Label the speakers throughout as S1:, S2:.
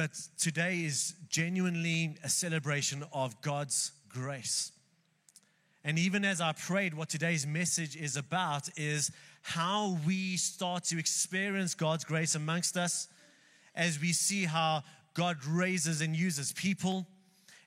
S1: but today is genuinely a celebration of God's grace. And even as I prayed, what today's message is about is how we start to experience God's grace amongst us as we see how God raises and uses people.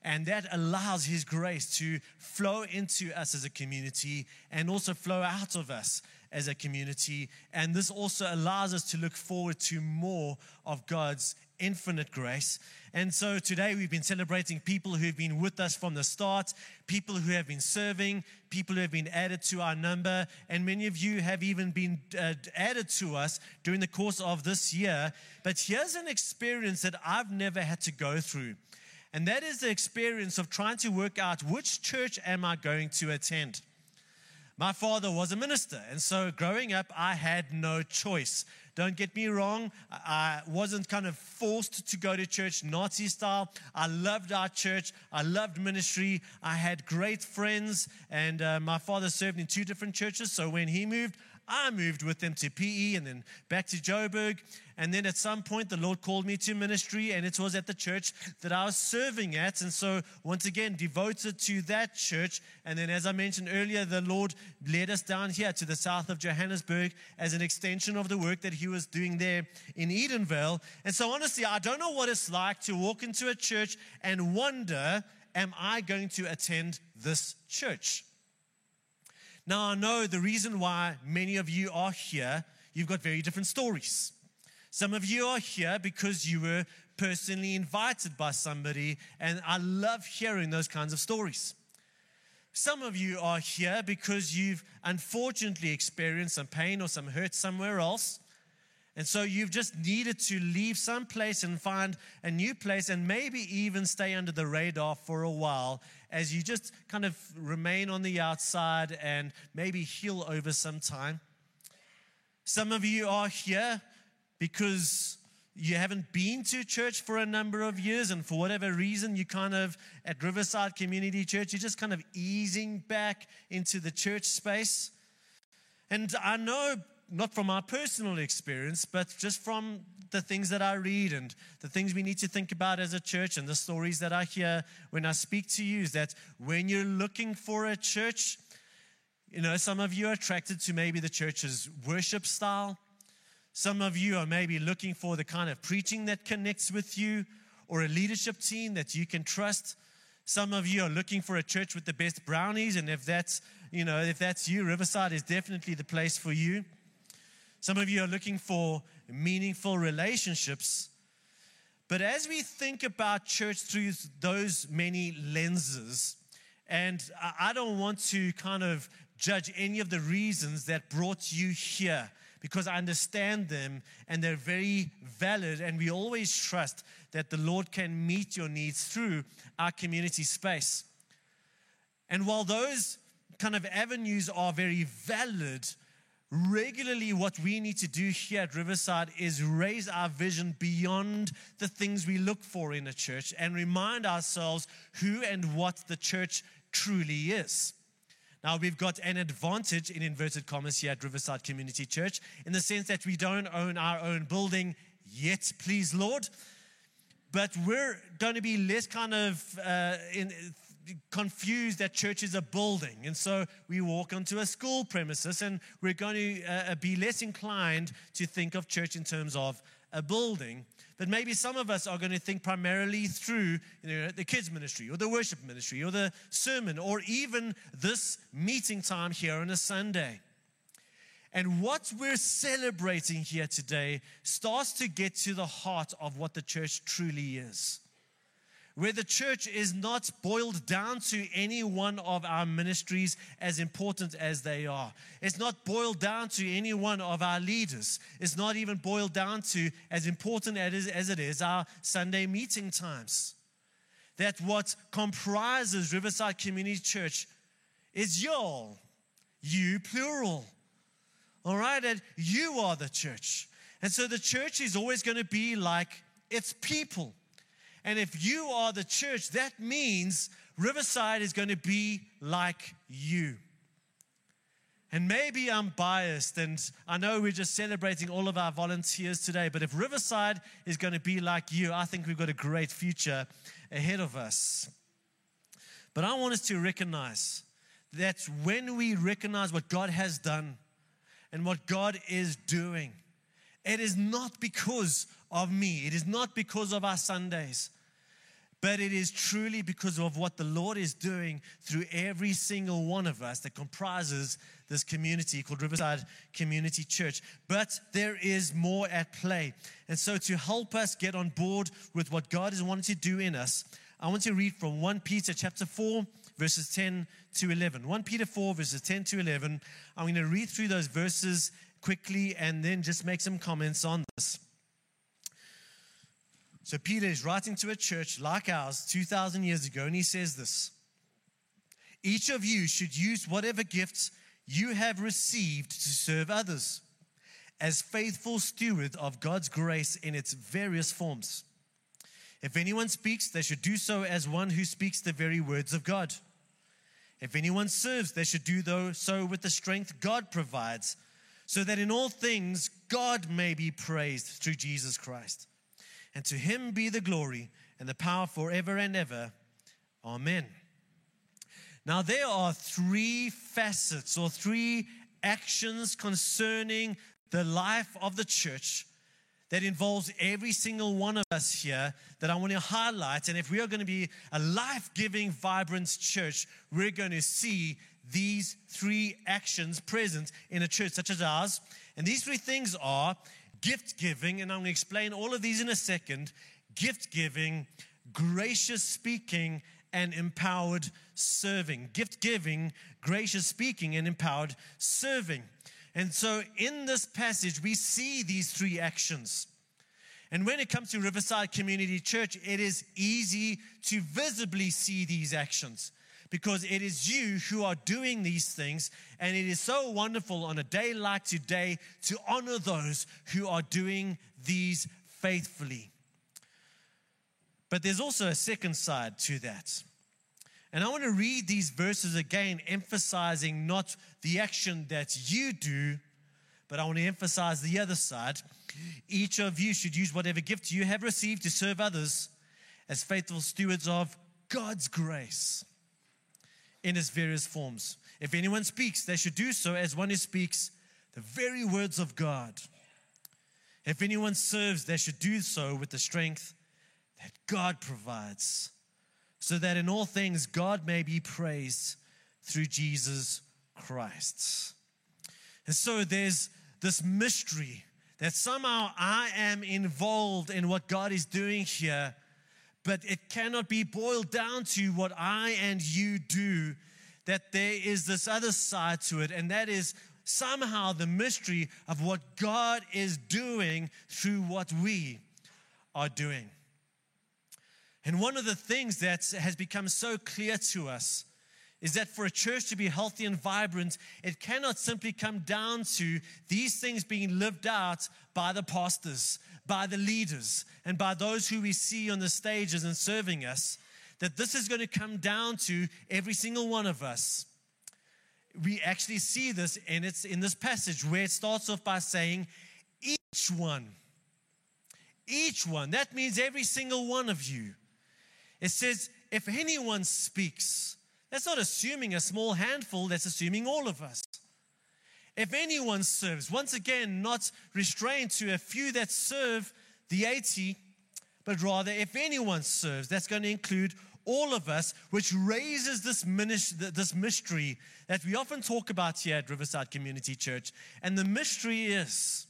S1: And that allows His grace to flow into us as a community and also flow out of us as a community. And this also allows us to look forward to more of God's infinite grace. And so today we've been celebrating people who've been with us from the start, people who have been serving, people who have been added to our number, and many of you have even been uh, added to us during the course of this year. But here's an experience that I've never had to go through. And that is the experience of trying to work out which church am I going to attend. My father was a minister, and so growing up, I had no choice. Don't get me wrong, I wasn't kind of forced to go to church Nazi style. I loved our church, I loved ministry, I had great friends, and uh, my father served in two different churches. So when he moved, I moved with them to PE and then back to Joburg. And then at some point, the Lord called me to ministry, and it was at the church that I was serving at. And so, once again, devoted to that church. And then, as I mentioned earlier, the Lord led us down here to the south of Johannesburg as an extension of the work that He was doing there in Edenvale. And so, honestly, I don't know what it's like to walk into a church and wonder, am I going to attend this church? Now, I know the reason why many of you are here, you've got very different stories. Some of you are here because you were personally invited by somebody, and I love hearing those kinds of stories. Some of you are here because you've unfortunately experienced some pain or some hurt somewhere else. And so you've just needed to leave some place and find a new place and maybe even stay under the radar for a while as you just kind of remain on the outside and maybe heal over some time. Some of you are here because you haven't been to church for a number of years, and for whatever reason, you kind of at Riverside Community Church, you're just kind of easing back into the church space. And I know not from our personal experience, but just from the things that I read and the things we need to think about as a church and the stories that I hear when I speak to you is that when you're looking for a church, you know, some of you are attracted to maybe the church's worship style. Some of you are maybe looking for the kind of preaching that connects with you or a leadership team that you can trust. Some of you are looking for a church with the best brownies, and if that's, you know, if that's you, Riverside is definitely the place for you. Some of you are looking for meaningful relationships. But as we think about church through those many lenses, and I don't want to kind of judge any of the reasons that brought you here because I understand them and they're very valid. And we always trust that the Lord can meet your needs through our community space. And while those kind of avenues are very valid, regularly what we need to do here at Riverside is raise our vision beyond the things we look for in a church and remind ourselves who and what the church truly is. Now, we've got an advantage in inverted commas here at Riverside Community Church in the sense that we don't own our own building yet, please, Lord. But we're going to be less kind of uh, in, confused that church is a building. And so we walk onto a school premises and we're going to uh, uh, be less inclined to think of church in terms of a building. But maybe some of us are going to think primarily through you know, the kids' ministry or the worship ministry or the sermon or even this meeting time here on a Sunday. And what we're celebrating here today starts to get to the heart of what the church truly is where the church is not boiled down to any one of our ministries as important as they are. It's not boiled down to any one of our leaders. It's not even boiled down to as important as it is our Sunday meeting times. That what comprises Riverside Community Church is y'all, you plural. All right, that you are the church. And so the church is always going to be like its people. And if you are the church, that means Riverside is going to be like you. And maybe I'm biased, and I know we're just celebrating all of our volunteers today, but if Riverside is going to be like you, I think we've got a great future ahead of us. But I want us to recognize that when we recognize what God has done and what God is doing, it is not because of me, it is not because of our Sundays but it is truly because of what the Lord is doing through every single one of us that comprises this community called Riverside Community Church. But there is more at play. And so, to help us get on board with what God is wanting to do in us, I want to read from 1 Peter chapter 4, verses 10 to 11. 1 Peter 4, verses 10 to 11. I'm going to read through those verses quickly and then just make some comments on this. So Peter is writing to a church like ours 2,000 years ago, and he says this Each of you should use whatever gifts you have received to serve others as faithful stewards of God's grace in its various forms. If anyone speaks, they should do so as one who speaks the very words of God. If anyone serves, they should do so with the strength God provides, so that in all things God may be praised through Jesus Christ and to him be the glory and the power forever and ever. Amen. Now, there are three facets or three actions concerning the life of the church that involves every single one of us here that I want to highlight. And if we are going to be a life giving, vibrant church, we're going to see these three actions present in a church such as ours. And these three things are gift giving, and I'm going to explain all of these in a second gift giving, gracious speaking, and empowered serving. Gift giving, gracious speaking, and empowered serving. And so in this passage, we see these three actions. And when it comes to Riverside Community Church, it is easy to visibly see these actions because it is you who are doing these things. And it is so wonderful on a day like today to honor those who are doing these faithfully. But there's also a second side to that. And I want to read these verses again, emphasizing not the action that you do, but I want to emphasize the other side. Each of you should use whatever gift you have received to serve others as faithful stewards of God's grace in its various forms. If anyone speaks, they should do so as one who speaks the very words of God. If anyone serves, they should do so with the strength that God provides, so that in all things God may be praised through Jesus Christ. And so there's this mystery that somehow I am involved in what God is doing here but it cannot be boiled down to what I and you do. That there is this other side to it, and that is somehow the mystery of what God is doing through what we are doing. And one of the things that has become so clear to us is that for a church to be healthy and vibrant, it cannot simply come down to these things being lived out by the pastors, by the leaders and by those who we see on the stages and serving us, that this is going to come down to every single one of us. We actually see this, and it's in this passage where it starts off by saying, each one. Each one. That means every single one of you. It says, if anyone speaks, that's not assuming a small handful, that's assuming all of us. If anyone serves, once again, not restrained to a few that serve the 80, but rather if anyone serves, that's going to include all of us, which raises this, this mystery that we often talk about here at Riverside Community Church. And the mystery is,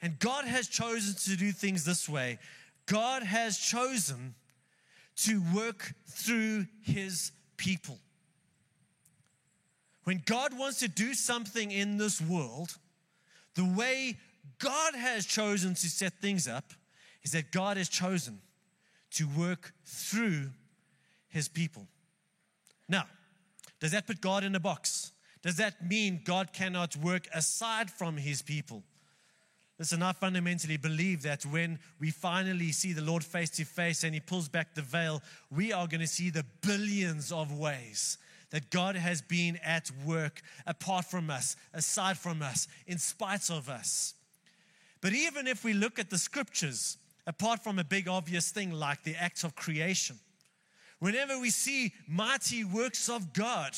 S1: and God has chosen to do things this way, God has chosen to work through his people. When God wants to do something in this world, the way God has chosen to set things up is that God has chosen to work through his people. Now, does that put God in a box? Does that mean God cannot work aside from his people? Listen, I fundamentally believe that when we finally see the Lord face to face and he pulls back the veil, we are going to see the billions of ways that God has been at work apart from us, aside from us, in spite of us. But even if we look at the scriptures, apart from a big obvious thing like the acts of creation, whenever we see mighty works of God,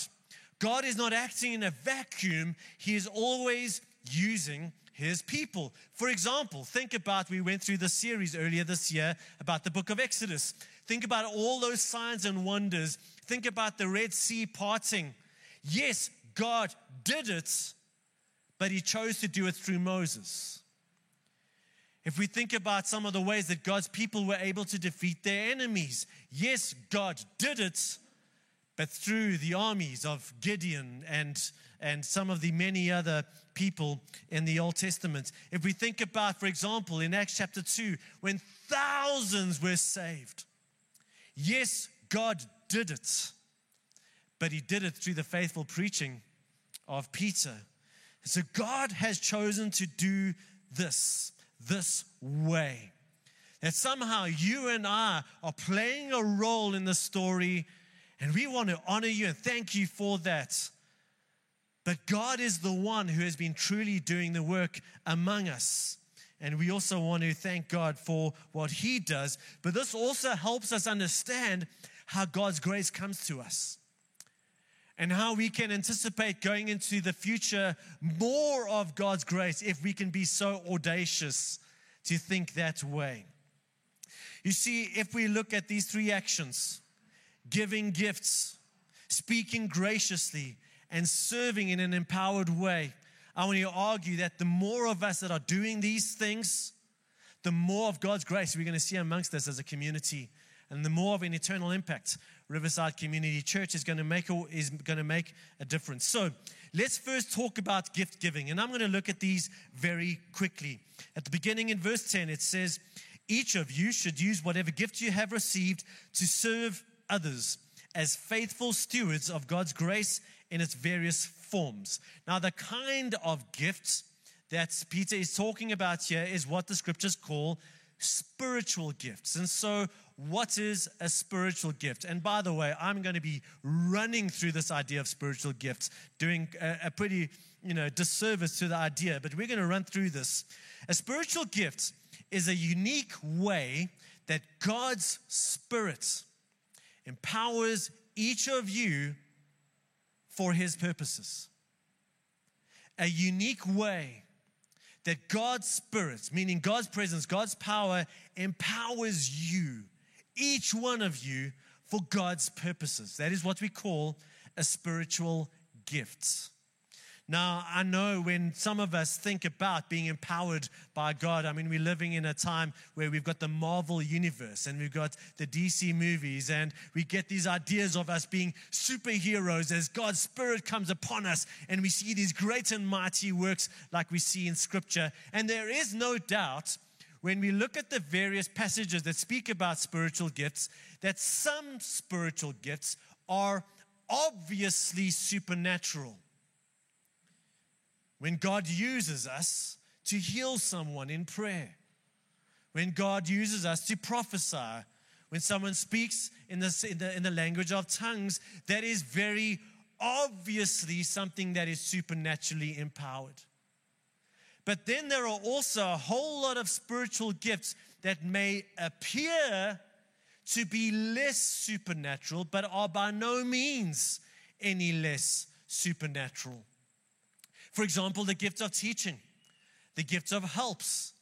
S1: God is not acting in a vacuum, He is always using his people. For example, think about we went through the series earlier this year about the book of Exodus. Think about all those signs and wonders. Think about the Red Sea parting. Yes, God did it, but he chose to do it through Moses. If we think about some of the ways that God's people were able to defeat their enemies, yes, God did it, but through the armies of Gideon and, and some of the many other people in the Old Testament. If we think about, for example, in Acts chapter 2, when thousands were saved, yes, God did it, but he did it through the faithful preaching of Peter. So God has chosen to do this, this way. That somehow you and I are playing a role in the story and we want to honor you and thank you for that. But God is the one who has been truly doing the work among us. And we also want to thank God for what He does. But this also helps us understand how God's grace comes to us and how we can anticipate going into the future more of God's grace if we can be so audacious to think that way. You see, if we look at these three actions, giving gifts, speaking graciously, and serving in an empowered way. I want to argue that the more of us that are doing these things, the more of God's grace we're going to see amongst us as a community, and the more of an eternal impact Riverside Community Church is going to make a, is going to make a difference. So, let's first talk about gift giving, and I'm going to look at these very quickly. At the beginning in verse 10, it says, "Each of you should use whatever gift you have received to serve others as faithful stewards of God's grace in its various forms. Now, the kind of gifts that Peter is talking about here is what the scriptures call spiritual gifts. And so, what is a spiritual gift? And by the way, I'm going to be running through this idea of spiritual gifts, doing a, a pretty, you know, disservice to the idea, but we're going to run through this. A spiritual gift is a unique way that God's Spirit empowers each of you for his purposes. A unique way that God's Spirit, meaning God's presence, God's power, empowers you, each one of you, for God's purposes. That is what we call a spiritual gift. Now, I know when some of us think about being empowered by God, I mean, we're living in a time where we've got the Marvel universe and we've got the DC movies, and we get these ideas of us being superheroes as God's Spirit comes upon us, and we see these great and mighty works like we see in Scripture. And there is no doubt when we look at the various passages that speak about spiritual gifts that some spiritual gifts are obviously supernatural when God uses us to heal someone in prayer, when God uses us to prophesy, when someone speaks in the, in the, in the language of tongues, that is very obviously something that is supernaturally empowered. But then there are also a whole lot of spiritual gifts that may appear to be less supernatural, but are by no means any less supernatural. For example, the gift of teaching, the gift of helps,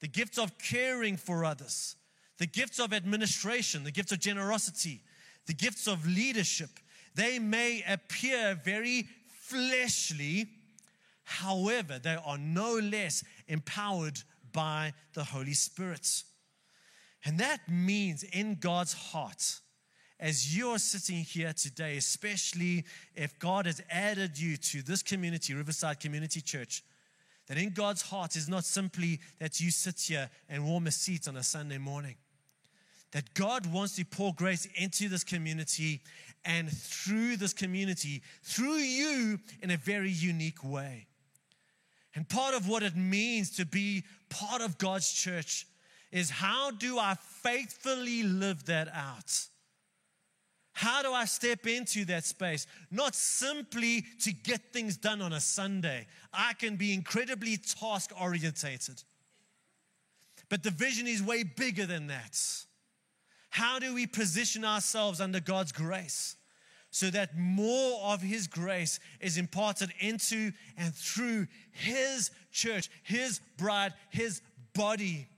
S1: the gift of caring for others, the gift of administration, the gift of generosity, the gifts of leadership. They may appear very fleshly, however, they are no less empowered by the Holy Spirit. And that means in God's heart, as you're sitting here today, especially if God has added you to this community, Riverside Community Church, that in God's heart is not simply that you sit here and warm a seat on a Sunday morning. That God wants to pour grace into this community and through this community, through you in a very unique way. And part of what it means to be part of God's church is how do I faithfully live that out? How do I step into that space? Not simply to get things done on a Sunday. I can be incredibly task orientated. But the vision is way bigger than that. How do we position ourselves under God's grace so that more of His grace is imparted into and through His church, His bride, His body,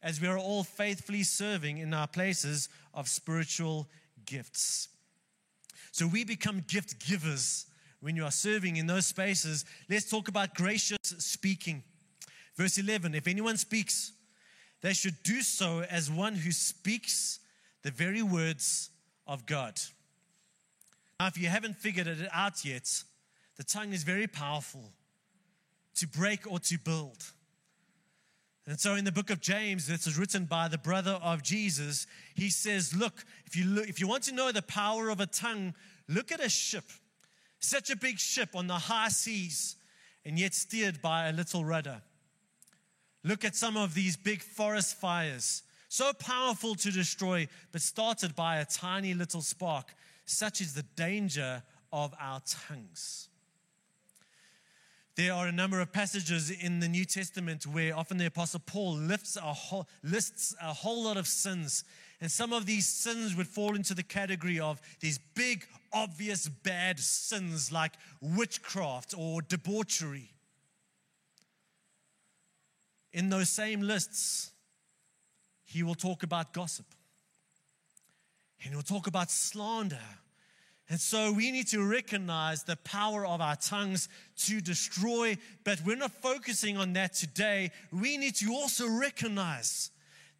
S1: as we are all faithfully serving in our places of spiritual gifts. So we become gift givers when you are serving in those spaces. Let's talk about gracious speaking. Verse 11 If anyone speaks, they should do so as one who speaks the very words of God. Now, if you haven't figured it out yet, the tongue is very powerful to break or to build. And so in the book of James, this is written by the brother of Jesus, he says, Look, if you, look, if you want to know the power of a tongue, look at a ship, such a big ship on the high seas, and yet steered by a little rudder. Look at some of these big forest fires, so powerful to destroy, but started by a tiny little spark. Such is the danger of our tongues. There are a number of passages in the New Testament where often the Apostle Paul lifts a whole, lists a whole lot of sins. And some of these sins would fall into the category of these big, obvious, bad sins like witchcraft or debauchery. In those same lists, he will talk about gossip. And he'll talk about slander and so we need to recognize the power of our tongues to destroy, but we're not focusing on that today. We need to also recognize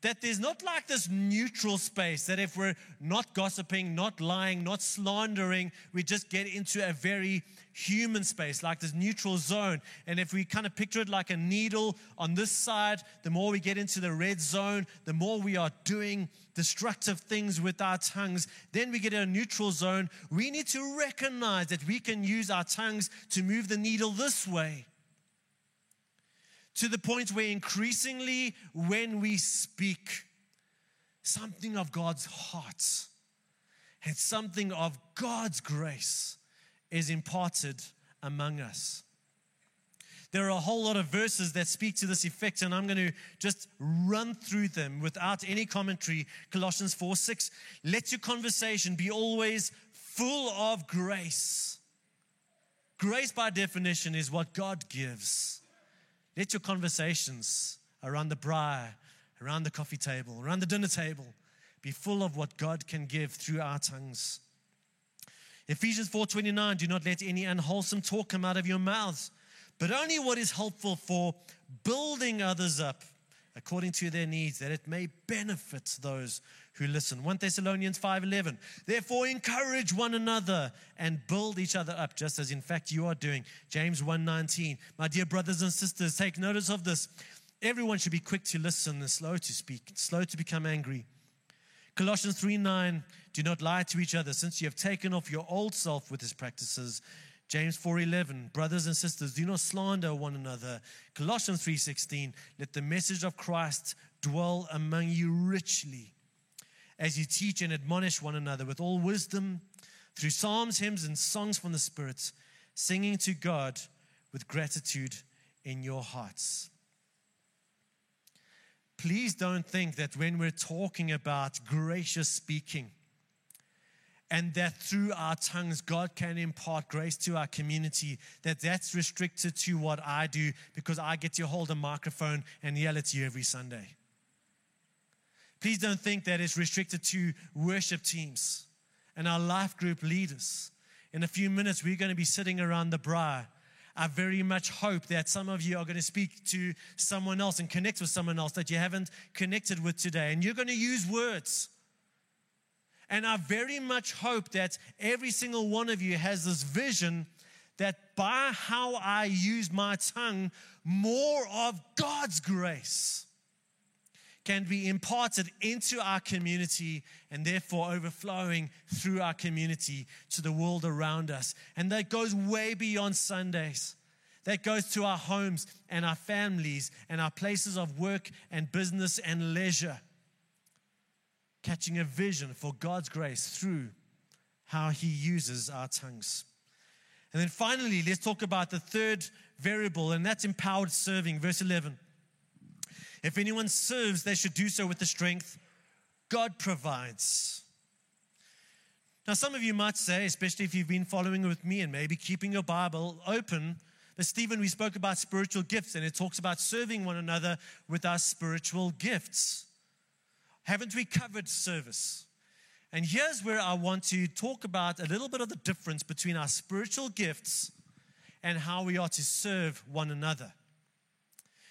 S1: that there's not like this neutral space that if we're not gossiping, not lying, not slandering, we just get into a very human space, like this neutral zone. And if we kind of picture it like a needle on this side, the more we get into the red zone, the more we are doing destructive things with our tongues. Then we get a neutral zone. We need to recognize that we can use our tongues to move the needle this way. To the point where increasingly, when we speak, something of God's heart and something of God's grace is imparted among us. There are a whole lot of verses that speak to this effect, and I'm going to just run through them without any commentary. Colossians 4 6. Let your conversation be always full of grace. Grace, by definition, is what God gives. Let your conversations around the braai, around the coffee table, around the dinner table be full of what God can give through our tongues. Ephesians 4:29 Do not let any unwholesome talk come out of your mouths, but only what is helpful for building others up according to their needs that it may benefit those who listen. 1 Thessalonians 5:11 Therefore encourage one another and build each other up just as in fact you are doing. James 1:19 My dear brothers and sisters take notice of this. Everyone should be quick to listen and slow to speak, slow to become angry. Colossians 3 9, do not lie to each other, since you have taken off your old self with its practices. James 4:11 Brothers and sisters do not slander one another. Colossians 3:16 Let the message of Christ dwell among you richly as you teach and admonish one another with all wisdom through psalms, hymns and songs from the Spirit, singing to God with gratitude in your hearts please don't think that when we're talking about gracious speaking, and that through our tongues god can impart grace to our community that that's restricted to what i do because i get to hold a microphone and yell at you every sunday please don't think that it's restricted to worship teams and our life group leaders in a few minutes we're going to be sitting around the braai I very much hope that some of you are going to speak to someone else and connect with someone else that you haven't connected with today. And you're going to use words. And I very much hope that every single one of you has this vision that by how I use my tongue, more of God's grace can be imparted into our community and therefore overflowing through our community to the world around us. And that goes way beyond Sundays. That goes to our homes and our families and our places of work and business and leisure. Catching a vision for God's grace through how He uses our tongues. And then finally, let's talk about the third variable, and that's empowered serving. Verse 11. If anyone serves, they should do so with the strength God provides. Now, some of you might say, especially if you've been following with me and maybe keeping your Bible open, but Stephen, we spoke about spiritual gifts and it talks about serving one another with our spiritual gifts. Haven't we covered service? And here's where I want to talk about a little bit of the difference between our spiritual gifts and how we are to serve one another.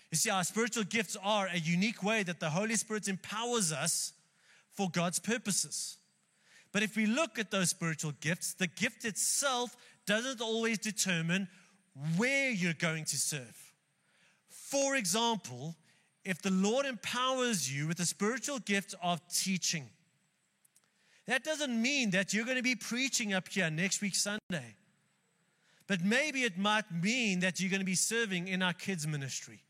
S1: You see, our spiritual gifts are a unique way that the Holy Spirit empowers us for God's purposes. But if we look at those spiritual gifts, the gift itself doesn't always determine where you're going to serve. For example, if the Lord empowers you with the spiritual gift of teaching, that doesn't mean that you're going to be preaching up here next week, Sunday. But maybe it might mean that you're going to be serving in our kids' ministry.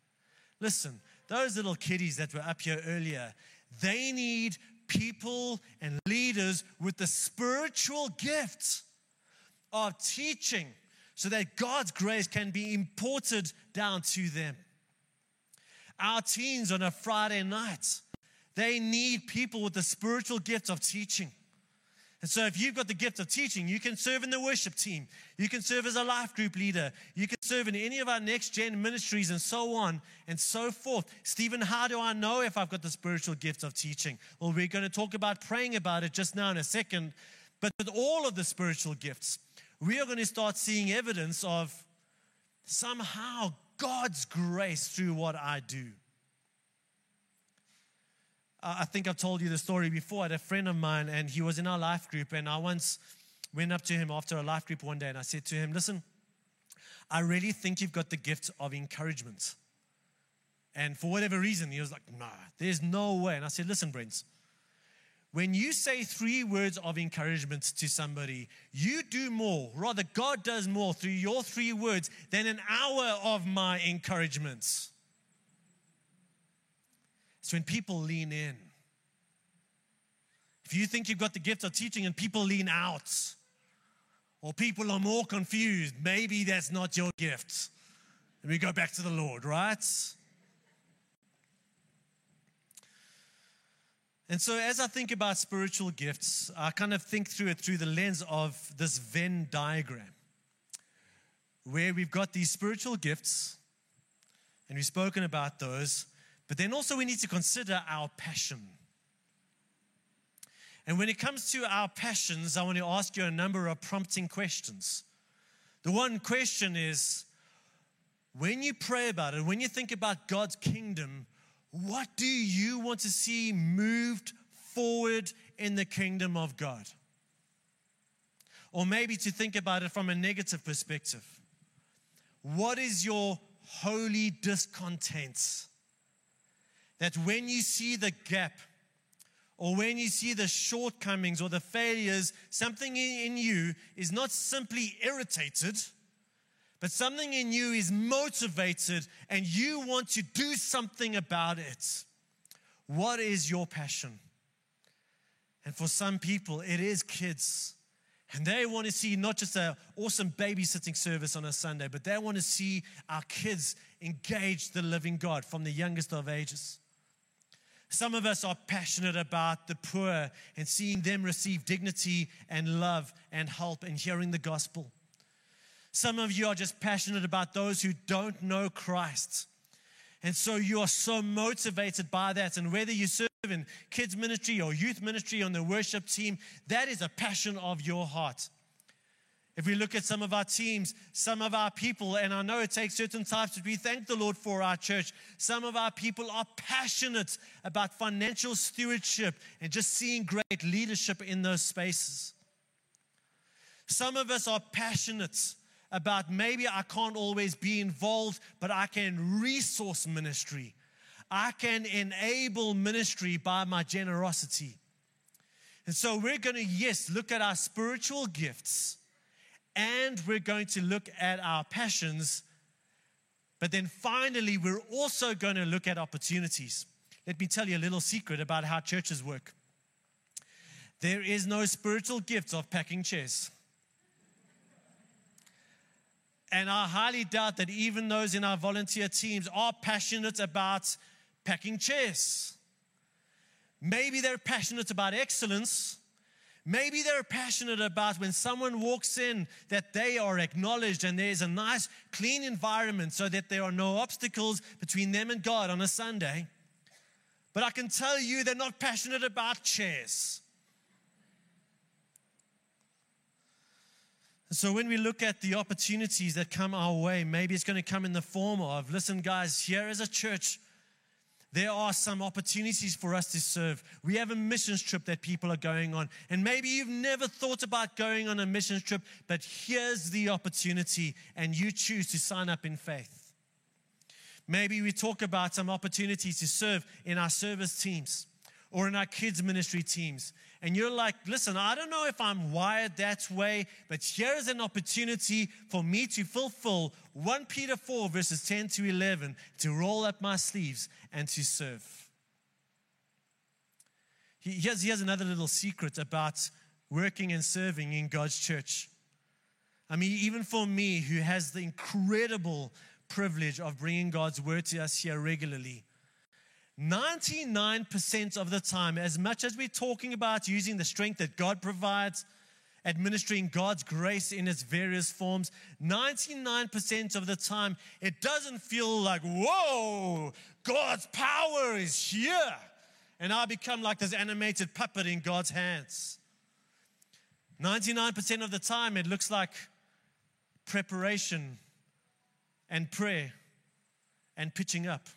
S1: Listen, those little kiddies that were up here earlier, they need people and leaders with the spiritual gift of teaching so that God's grace can be imported down to them. Our teens on a Friday night, they need people with the spiritual gift of teaching. And so, if you've got the gift of teaching, you can serve in the worship team. You can serve as a life group leader. You can serve in any of our next gen ministries and so on and so forth. Stephen, how do I know if I've got the spiritual gift of teaching? Well, we're going to talk about praying about it just now in a second. But with all of the spiritual gifts, we are going to start seeing evidence of somehow God's grace through what I do. I think I've told you the story before. I had a friend of mine, and he was in our life group, and I once went up to him after a life group one day, and I said to him, Listen, I really think you've got the gift of encouragement. And for whatever reason, he was like, Nah, there's no way. And I said, Listen, Brent, when you say three words of encouragement to somebody, you do more. Rather, God does more through your three words than an hour of my encouragement. It's when people lean in. If you think you've got the gift of teaching and people lean out, or people are more confused, maybe that's not your gift. And we go back to the Lord, right? And so, as I think about spiritual gifts, I kind of think through it through the lens of this Venn diagram, where we've got these spiritual gifts, and we've spoken about those, but then also we need to consider our passion. And when it comes to our passions, I want to ask you a number of prompting questions. The one question is when you pray about it, when you think about God's kingdom, what do you want to see moved forward in the kingdom of God? Or maybe to think about it from a negative perspective. What is your holy discontent? that when you see the gap or when you see the shortcomings or the failures, something in you is not simply irritated, but something in you is motivated and you want to do something about it. What is your passion? And for some people, it is kids. And they want to see not just an awesome babysitting service on a Sunday, but they want to see our kids engage the living God from the youngest of ages. Some of us are passionate about the poor and seeing them receive dignity and love and help and hearing the gospel. Some of you are just passionate about those who don't know Christ. And so you are so motivated by that. And whether you serve in kids' ministry or youth ministry on the worship team, that is a passion of your heart. If we look at some of our teams, some of our people, and I know it takes certain types, but we thank the Lord for our church. Some of our people are passionate about financial stewardship and just seeing great leadership in those spaces. Some of us are passionate about maybe I can't always be involved, but I can resource ministry. I can enable ministry by my generosity. And so we're going to, yes, look at our spiritual gifts and we're going to look at our passions. But then finally, we're also going to look at opportunities. Let me tell you a little secret about how churches work. There is no spiritual gift of packing chairs. And I highly doubt that even those in our volunteer teams are passionate about packing chairs. Maybe they're passionate about excellence. Maybe they're passionate about when someone walks in that they are acknowledged and there's a nice, clean environment so that there are no obstacles between them and God on a Sunday. But I can tell you they're not passionate about chairs. So, when we look at the opportunities that come our way, maybe it's going to come in the form of listen, guys, here as a church, there are some opportunities for us to serve. We have a missions trip that people are going on. And maybe you've never thought about going on a missions trip, but here's the opportunity, and you choose to sign up in faith. Maybe we talk about some opportunities to serve in our service teams or in our kids' ministry teams and you're like, listen, I don't know if I'm wired that way, but here's an opportunity for me to fulfill 1 Peter 4, verses 10 to 11, to roll up my sleeves and to serve. Here's, here's another little secret about working and serving in God's church. I mean, even for me, who has the incredible privilege of bringing God's word to us here regularly, 99% of the time, as much as we're talking about using the strength that God provides, administering God's grace in its various forms, 99% of the time, it doesn't feel like, whoa, God's power is here. And I become like this animated puppet in God's hands. 99% of the time, it looks like preparation and prayer and pitching up.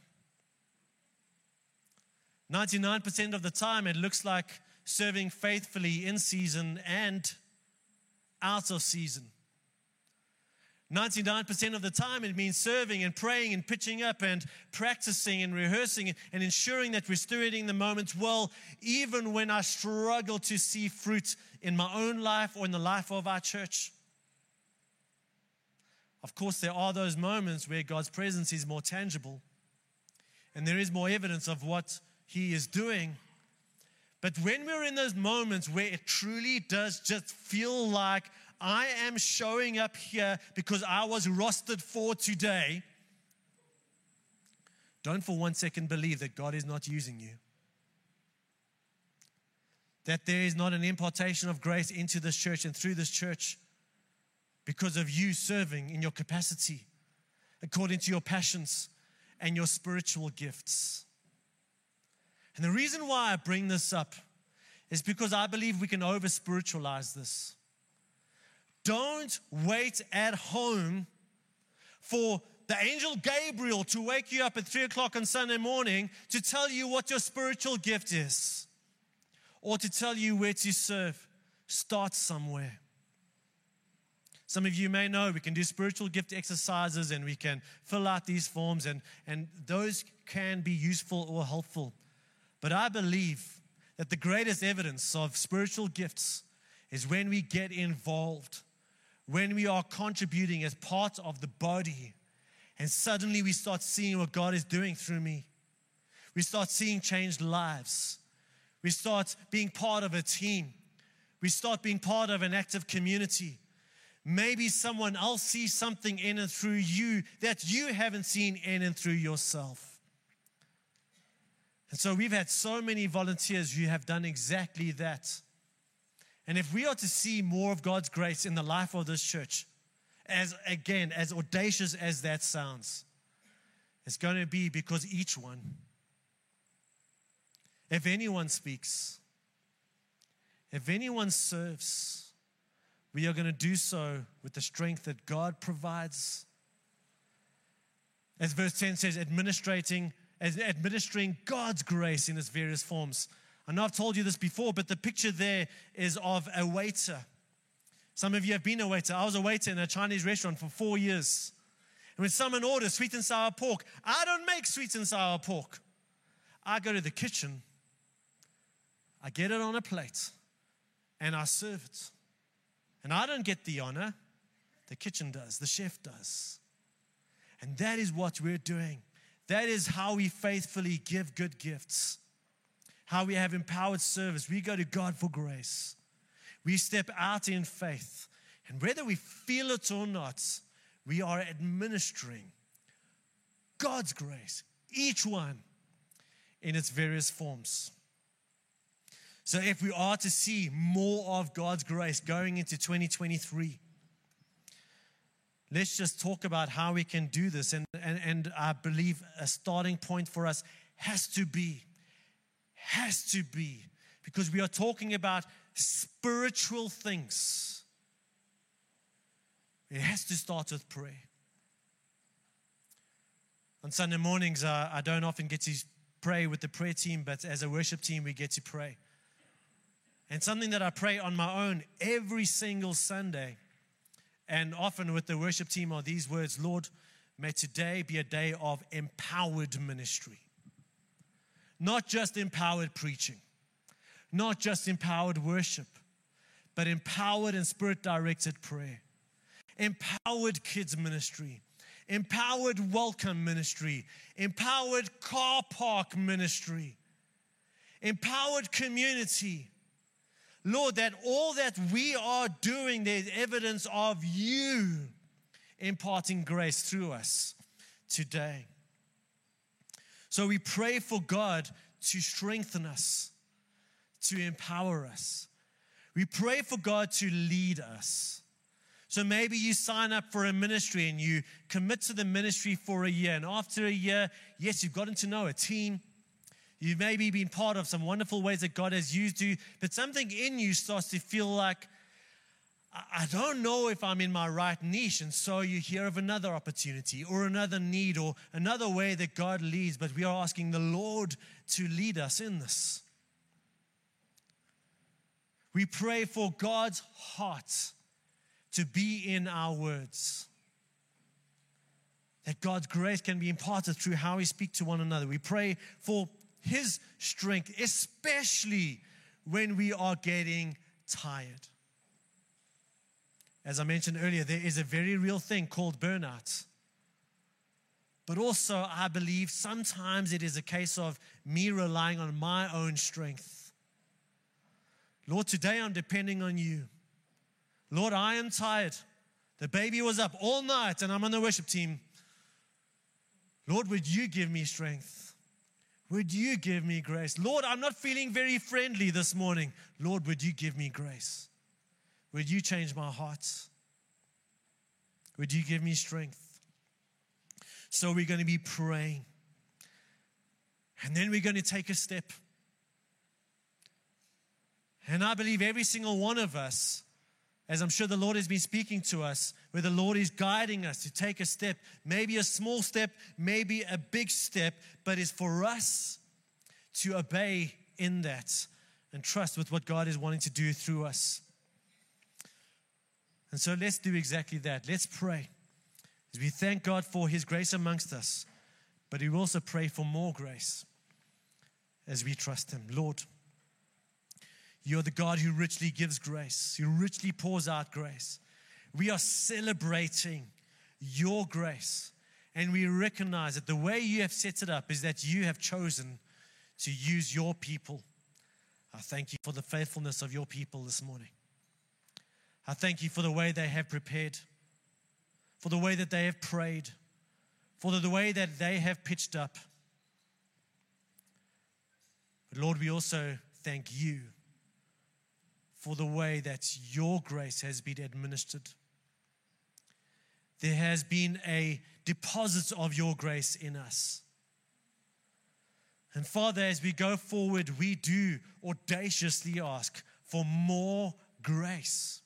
S1: 99% of the time, it looks like serving faithfully in season and out of season. 99% of the time, it means serving and praying and pitching up and practicing and rehearsing and ensuring that we're stewarding the moments well, even when I struggle to see fruit in my own life or in the life of our church. Of course, there are those moments where God's presence is more tangible and there is more evidence of what he is doing. But when we're in those moments where it truly does just feel like I am showing up here because I was rostered for today, don't for one second believe that God is not using you. That there is not an impartation of grace into this church and through this church because of you serving in your capacity according to your passions and your spiritual gifts. And the reason why I bring this up is because I believe we can over spiritualize this. Don't wait at home for the angel Gabriel to wake you up at three o'clock on Sunday morning to tell you what your spiritual gift is or to tell you where to serve. Start somewhere. Some of you may know we can do spiritual gift exercises and we can fill out these forms, and, and those can be useful or helpful. But I believe that the greatest evidence of spiritual gifts is when we get involved, when we are contributing as part of the body, and suddenly we start seeing what God is doing through me. We start seeing changed lives. We start being part of a team. We start being part of an active community. Maybe someone else sees something in and through you that you haven't seen in and through yourself. And so we've had so many volunteers who have done exactly that. And if we are to see more of God's grace in the life of this church, as again, as audacious as that sounds, it's going to be because each one, if anyone speaks, if anyone serves, we are going to do so with the strength that God provides. As verse 10 says, administrating as administering God's grace in its various forms. I know I've told you this before, but the picture there is of a waiter. Some of you have been a waiter. I was a waiter in a Chinese restaurant for four years. And when someone orders sweet and sour pork, I don't make sweet and sour pork. I go to the kitchen, I get it on a plate, and I serve it. And I don't get the honor, the kitchen does, the chef does. And that is what we're doing. That is how we faithfully give good gifts. how we have empowered service. We go to God for grace. We step out in faith. And whether we feel it or not, we are administering God's grace, each one in its various forms. So, if we are to see more of God's grace going into 2023, let's just talk about how we can do this. And, and, and I believe a starting point for us has to be, has to be, because we are talking about spiritual things. It has to start with prayer. On Sunday mornings, uh, I don't often get to pray with the prayer team, but as a worship team, we get to pray. And something that I pray on my own every single Sunday, and often with the worship team, are these words Lord, may today be a day of empowered ministry. Not just empowered preaching, not just empowered worship, but empowered and spirit directed prayer, empowered kids ministry, empowered welcome ministry, empowered car park ministry, empowered community. Lord, that all that we are doing, there's evidence of you imparting grace through us today. So we pray for God to strengthen us, to empower us. We pray for God to lead us. So maybe you sign up for a ministry and you commit to the ministry for a year. And after a year, yes, you've gotten to know a team. You've maybe been part of some wonderful ways that God has used you, but something in you starts to feel like, I don't know if I'm in my right niche. And so you hear of another opportunity or another need or another way that God leads, but we are asking the Lord to lead us in this. We pray for God's heart to be in our words. That God's grace can be imparted through how we speak to one another. We pray for His strength, especially when we are getting tired. As I mentioned earlier, there is a very real thing called burnout. But also, I believe sometimes it is a case of me relying on my own strength. Lord, today I'm depending on you. Lord, I am tired. The baby was up all night and I'm on the worship team. Lord, would you give me strength? Would you give me grace? Lord, I'm not feeling very friendly this morning. Lord, would you give me grace? Would you change my heart? Would you give me strength? So we're going to be praying. And then we're going to take a step. And I believe every single one of us as I'm sure the Lord has been speaking to us, where the Lord is guiding us to take a step, maybe a small step, maybe a big step, but it's for us to obey in that and trust with what God is wanting to do through us. And so let's do exactly that. Let's pray. As we thank God for His grace amongst us, but we also pray for more grace as we trust Him. Lord, you're the God who richly gives grace, who richly pours out grace. We are celebrating your grace. And we recognize that the way you have set it up is that you have chosen to use your people. I thank you for the faithfulness of your people this morning. I thank you for the way they have prepared, for the way that they have prayed, for the way that they have pitched up. But Lord, we also thank you for the way that your grace has been administered. There has been a deposit of your grace in us. And Father, as we go forward, we do audaciously ask for more grace.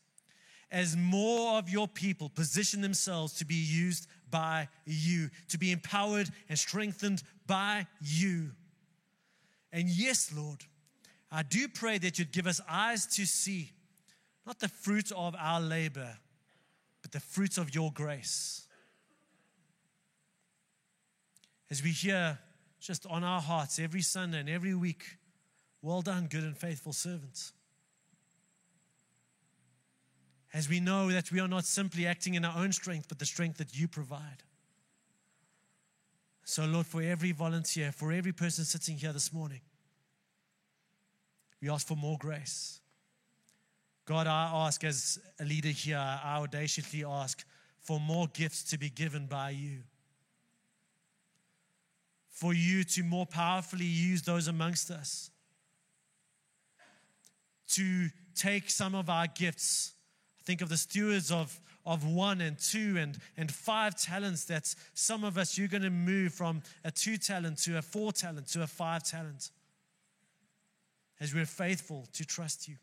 S1: As more of your people position themselves to be used by you, to be empowered and strengthened by you. And yes, Lord, I do pray that you'd give us eyes to see not the fruit of our labor, but the fruits of your grace. As we hear just on our hearts every Sunday and every week, well done, good and faithful servants. As we know that we are not simply acting in our own strength, but the strength that you provide. So, Lord, for every volunteer, for every person sitting here this morning, We ask for more grace. God, I ask as a leader here, I audaciously ask for more gifts to be given by you. For you to more powerfully use those amongst us. To take some of our gifts. Think of the stewards of, of one and two and, and five talents that some of us, you're going to move from a two talent to a four talent to a five talent as we're faithful to trust you.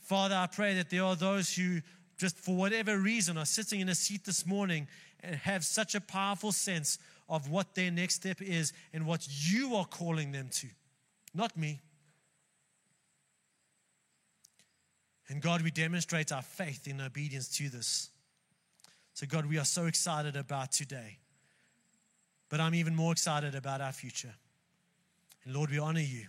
S1: Father, I pray that there are those who, just for whatever reason, are sitting in a seat this morning and have such a powerful sense of what their next step is and what you are calling them to, not me. And God, we demonstrate our faith in obedience to this. So, God, we are so excited about today. But I'm even more excited about our future. And Lord, we honor you.